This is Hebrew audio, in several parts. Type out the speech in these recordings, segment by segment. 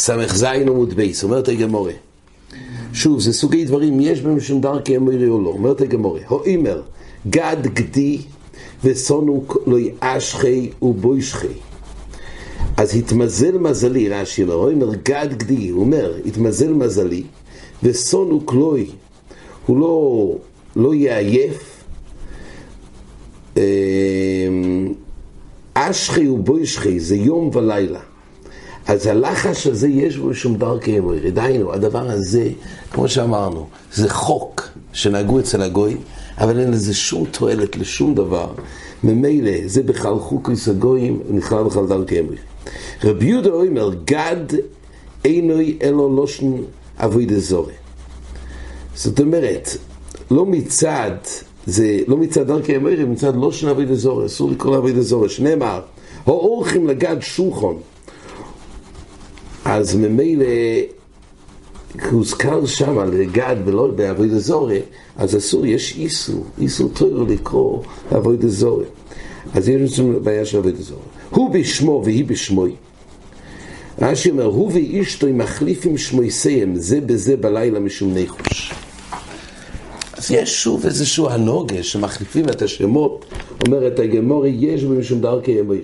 ס"ז עמוד בייס, אומרת הגמורה. שוב, זה סוגי דברים, יש בהם שום דרכי אמרי או לא. אומרת הגמורה, האימר, גד גדי וסונו לא יאשכי ובוישכי. אז התמזל מזלי, רש"י אומר, האימר גד גדי, הוא אומר, התמזל מזלי, וסונו כלוי, הוא לא, לא יעייף, אמ, אשכי ובוישכי זה יום ולילה. אז הלחש הזה יש בו שום דרכי אמרי. דהיינו, הדבר הזה, כמו שאמרנו, זה חוק שנהגו אצל הגוי, אבל אין לזה שום תועלת לשום דבר. ממילא, זה בכלל חוקוס הגויים, נכלל בכלל דרכי אמרי. רבי יהודה אומר, גד אינוי אלו לושן אבוי דזורי. זאת אומרת, לא מצד, זה לא מצד דרכי אמרי, מצד לושן אבוי דזורי, אסור לקרוא לאבוי דזורי, שנאמר, האורחים לגד שולחון. אז ממילא הוזכר שם על גד ולא בעבוד הזורי, אז אסור, יש איסור, איסור טוירו לקרוא לעבוד הזורי. אז יש לנו בעיה של עבוד הזורי. הוא בשמו והיא בשמוי. רש"י אומר, הוא ואשתו מחליפים שמויסיהם זה בזה בלילה משום ניחוש. אז יש שוב איזשהו הנוגה שמחליפים את השמות, אומרת הגמורי, יש במשום דרכי אמרי.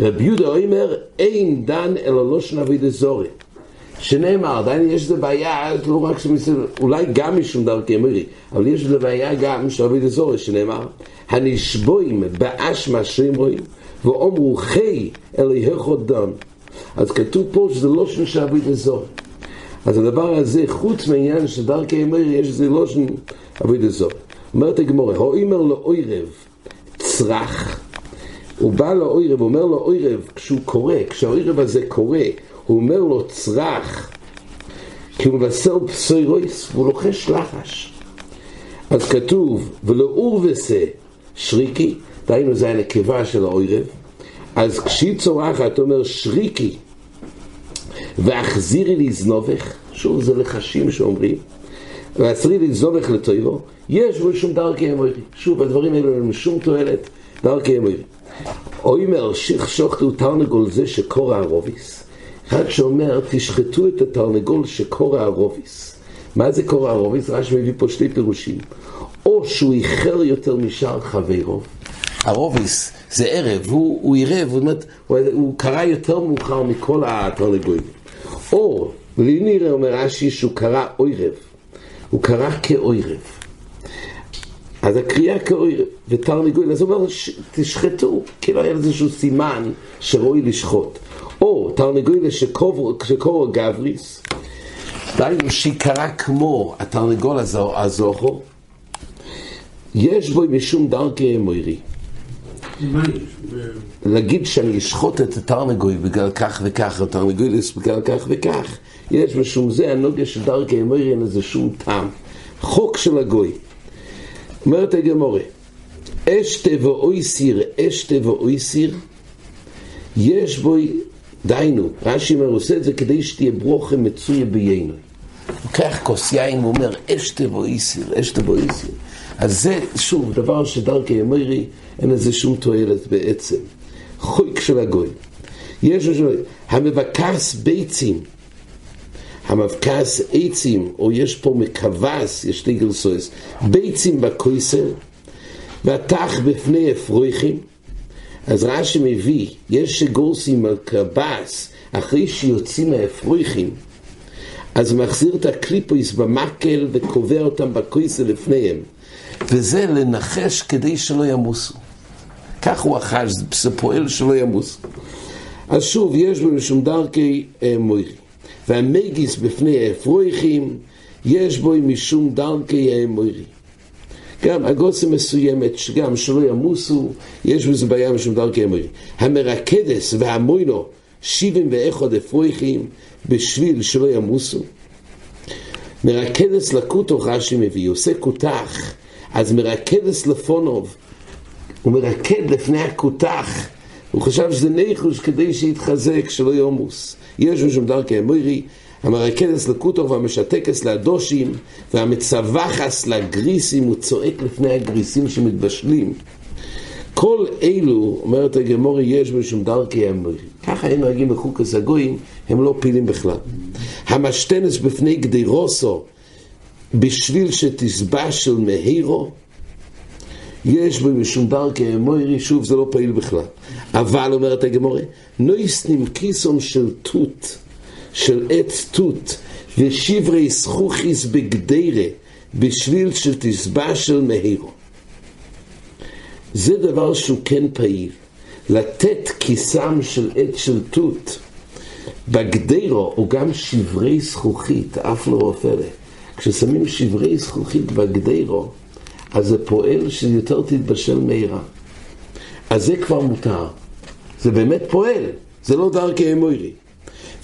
רבי יהודה אומר, אין דן אלא לא שנביא דזורי. שנאמר, עדיין יש לזה בעיה, לא רק שמסתכל, אולי גם משום דרכי אמרי, אבל יש לזה בעיה גם של אבי דזורי, שנאמר, הנשבויים באשמה שמרואים, ואומרו חי אליהו דן. אז כתוב פה שזה לא שן של אבי דזורי. אז הדבר הזה, חוץ מהעניין של דרכי אמרי, יש לזה לא שן אבי דזורי. אומרת הגמורה, האומר לאוירב צרח הוא בא לאוירב, אומר לו אוירב, כשהוא קורא, כשהאוירב הזה קורא, הוא אומר לו צרח, כי הוא מבשר פסוירויס, והוא לוחש לחש. אז כתוב, ולאור וסה שריקי, דהיינו זה הנקבה של האוירב, אז כשהיא צורחת, אומר שריקי, ואחזירי לי זנובך, שוב זה לחשים שאומרים, ואחזירי לי זנובך לטויבו, יש בו שום דרכי אמרי. שוב, הדברים האלו אין שום תועלת, דרכי אמרי. אוימר שכשוכתו תרנגול זה שקורא הרוביס. אחד שאומר, תשחטו את התרנגול שקורא הרוביס. מה זה קורא הרוביס? רש"י מביא פה שתי פירושים. או שהוא איחר יותר משאר חברו. הרוביס זה ערב, הוא, הוא עירב, הוא, הוא קרא יותר מאוחר מכל התרנגולים. או, לי נראה, אומר רש"י, שהוא קרא אוירב. הוא קרא כאוירב. אז הקריאה כאוירב, ותרנגול, אז הוא אומר, תשחטו, כאילו היה איזשהו סימן שראוי לשחוט. או תרנגול שקורו גבריס, דהיינו שיקרא כמו התרנגול הזוכו, יש בו משום דרכי אמוירי. להגיד שאני אשחוט את התרנגוי בגלל כך וכך, או תרנגולס בגלל כך וכך, יש משום זה הנוגע של דרכי אמוירי אין לזה שום טעם. חוק של הגוי. אומרת הגמורה, אשתה ואויסיר, אשתה ואויסיר, יש בו, דיינו, רש"י אומר, עושה את זה כדי שתהיה ברוכה מצויה ביינו. לוקח כוס יין ואומר, אשתה ואויסיר, אשתה ואויסיר. אז זה, שוב, דבר שדרכי אמרי, אין לזה שום תועלת בעצם. חויק של הגוי. יש משהו, המבקס ביצים, המבקס עצים, או יש פה מקבס, יש שתי גרסויס, ביצים בקויסר, והתח בפני אפרויכים. אז רש"י מביא, יש שגורסים מקבס, אחרי שיוצאים מהאפרויכים, אז מחזיר את הקליפויס במקל וקובע אותם בקויסר לפניהם. וזה לנחש כדי שלא ימוסו. כך הוא אחש, זה פועל שלא ימוסו. אז שוב, יש בו משום דרכי אה, מוירי. והמגיס בפני האפרויכים, יש בו משום דרכי האמורי. גם אגוסה מסוימת, שגם שלא ימוסו, יש בזה בעיה משום דרכי האמורי. המרקדס והמוינו, שבעים ואחד אפרויכים, בשביל שלא ימוסו. מרקדס לקוטו רש"י מביא, עושה כותח, אז מרקדס לפונוב, הוא מרקד לפני הכותח, הוא חשב שזה ניחוש כדי שיתחזק, שלא יומוס. יש משום דרכי אמורי, המרקדס לקוטו והמשתקס לאדושים, והמצווחס לגריסים, הוא צועק לפני הגריסים שמתבשלים. כל אלו, אומרת הגמורי, יש בשום דרכי אמורי. ככה הם נוהגים בחוקס הגויים, הם לא פעילים בכלל. המשתנס בפני גדי רוסו, בשביל שתסבע של מהירו, יש בו משום דרכי אמורי, שוב זה לא פעיל בכלל. אבל, אומרת הגמורי, נויסנים כיסום של תות, של עץ תות, ושברי זכוכיס בגדירה, בשביל שתסבע של מהירו. זה דבר שהוא כן פעיל. לתת כיסם של עץ של תות בגדרו, או גם שברי זכוכית, אף לא רופא כששמים שברי זכוכית בגדרו, אז זה פועל שיותר תתבשל מהירה. אז זה כבר מותר. זה באמת פועל, זה לא דרכי אמוירי.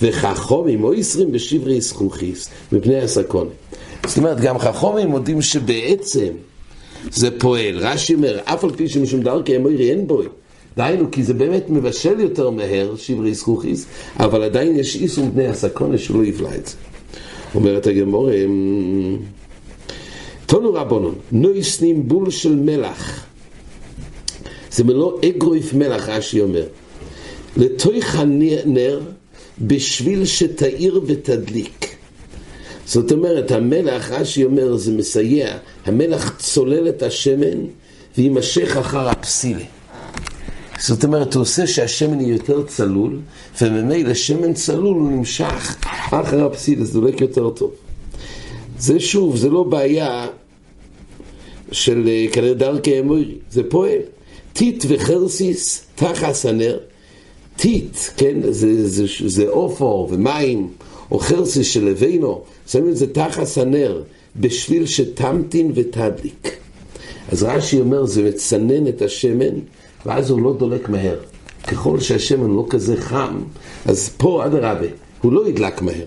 וחכומים או עשרים בשברי זכוכיס מפני הסקונה. זאת אומרת, גם חכומים מודים שבעצם זה פועל. רש"י אומר, אף על פי שמשום דרכי אמוירי אין בוי. דהיינו, כי זה באמת מבשל יותר מהר, שברי זכוכיס, אבל עדיין יש איסום בני הסקונה שלא יבלע את זה. אומרת הגמור, תונו רבונון, נויסנים בול של מלח. זה מלוא אגרויף מלח, רש"י אומר. לתוך הנר בשביל שתאיר ותדליק. זאת אומרת, המלח, רש"י אומר, זה מסייע. המלח צולל את השמן ויימשך אחר הפסילה. זאת אומרת, הוא עושה שהשמן יהיה יותר צלול, וממילא שמן צלול הוא נמשך אחר הפסילה, זה דולק יותר טוב. זה שוב, זה לא בעיה של אה, כנראה דרכי אמורי, זה פועל. טיט וחרסיס תחס הנר, טיט, כן, זה, זה, זה ומים, או חרסיס של לבינו, שמים את זה תחס הנר, בשביל שתמתין ותדליק. אז רש"י אומר, זה מצנן את השמן, ואז הוא לא דולק מהר. ככל שהשמן לא כזה חם, אז פה אדרבה, הוא לא ידלק מהר.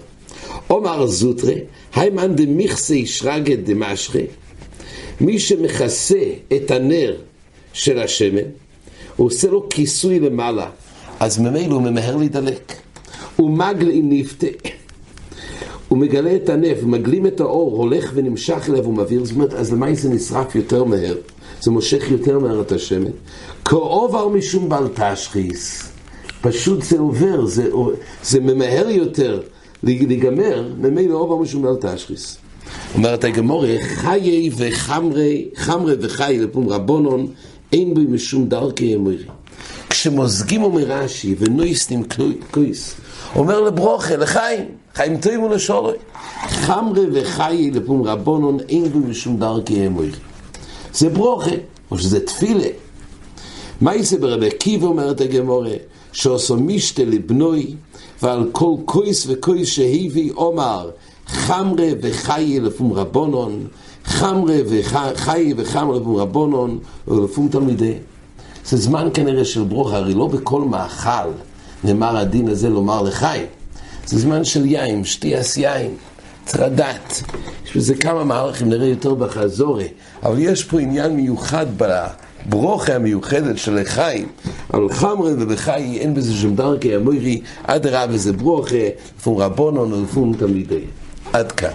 עומר זוטרה, היימן דמיכסי שרגת דמשכה, מי שמכסה את הנר של השמן, הוא עושה לו כיסוי למעלה, אז ממילא הוא ממהר להידלק. הוא מגל עם נפתה. הוא מגלה את הנף, מגלים את האור, הולך ונמשך אליו ומבהיר, זאת אומרת, אז למה זה נשרף יותר מהר? זה מושך יותר מהר את השמן. כאובר משום בל תשחיס. פשוט זה עובר, זה, זה ממהר יותר להיגמר, ממילא אובר משום בל תשחיס. אומרת הגמורה, חיי וחמרי, חמרי וחיי לפום רבונון, אין בו משום דרכי אמורי. כשמוזגים אומר רש"י ונויסנים קויס, אומר לברוכה, לחיים, חיים טועים ולשורוי. חמרי וחיי לפום רבונון, אין בו משום דרכי אמורי. זה ברוכה, או שזה תפילה. מה יעשה ברבי עקיבא אומרת הגמורה, שעושו משתה לבנוי, ועל כל קויס וקויס שהביא אומר, חמרה וחיי לפום רבונון, חמרה וחיי וחמרה לפום רבונון, ולפום תלמידי. זה זמן כנראה של ברוך, הרי לא בכל מאכל נאמר הדין הזה לומר לחי. זה זמן של יין, שתיעש יין, צריך לדעת. יש בזה כמה מהלכים, נראה יותר בחזורי, אבל יש פה עניין מיוחד בברוכה המיוחדת של לחיים. על חמרה ובחי אין בזה שום דרכי המוירי, אדרבה זה ברוכה, לפום רבונון ולפום תלמידי. עד כאן.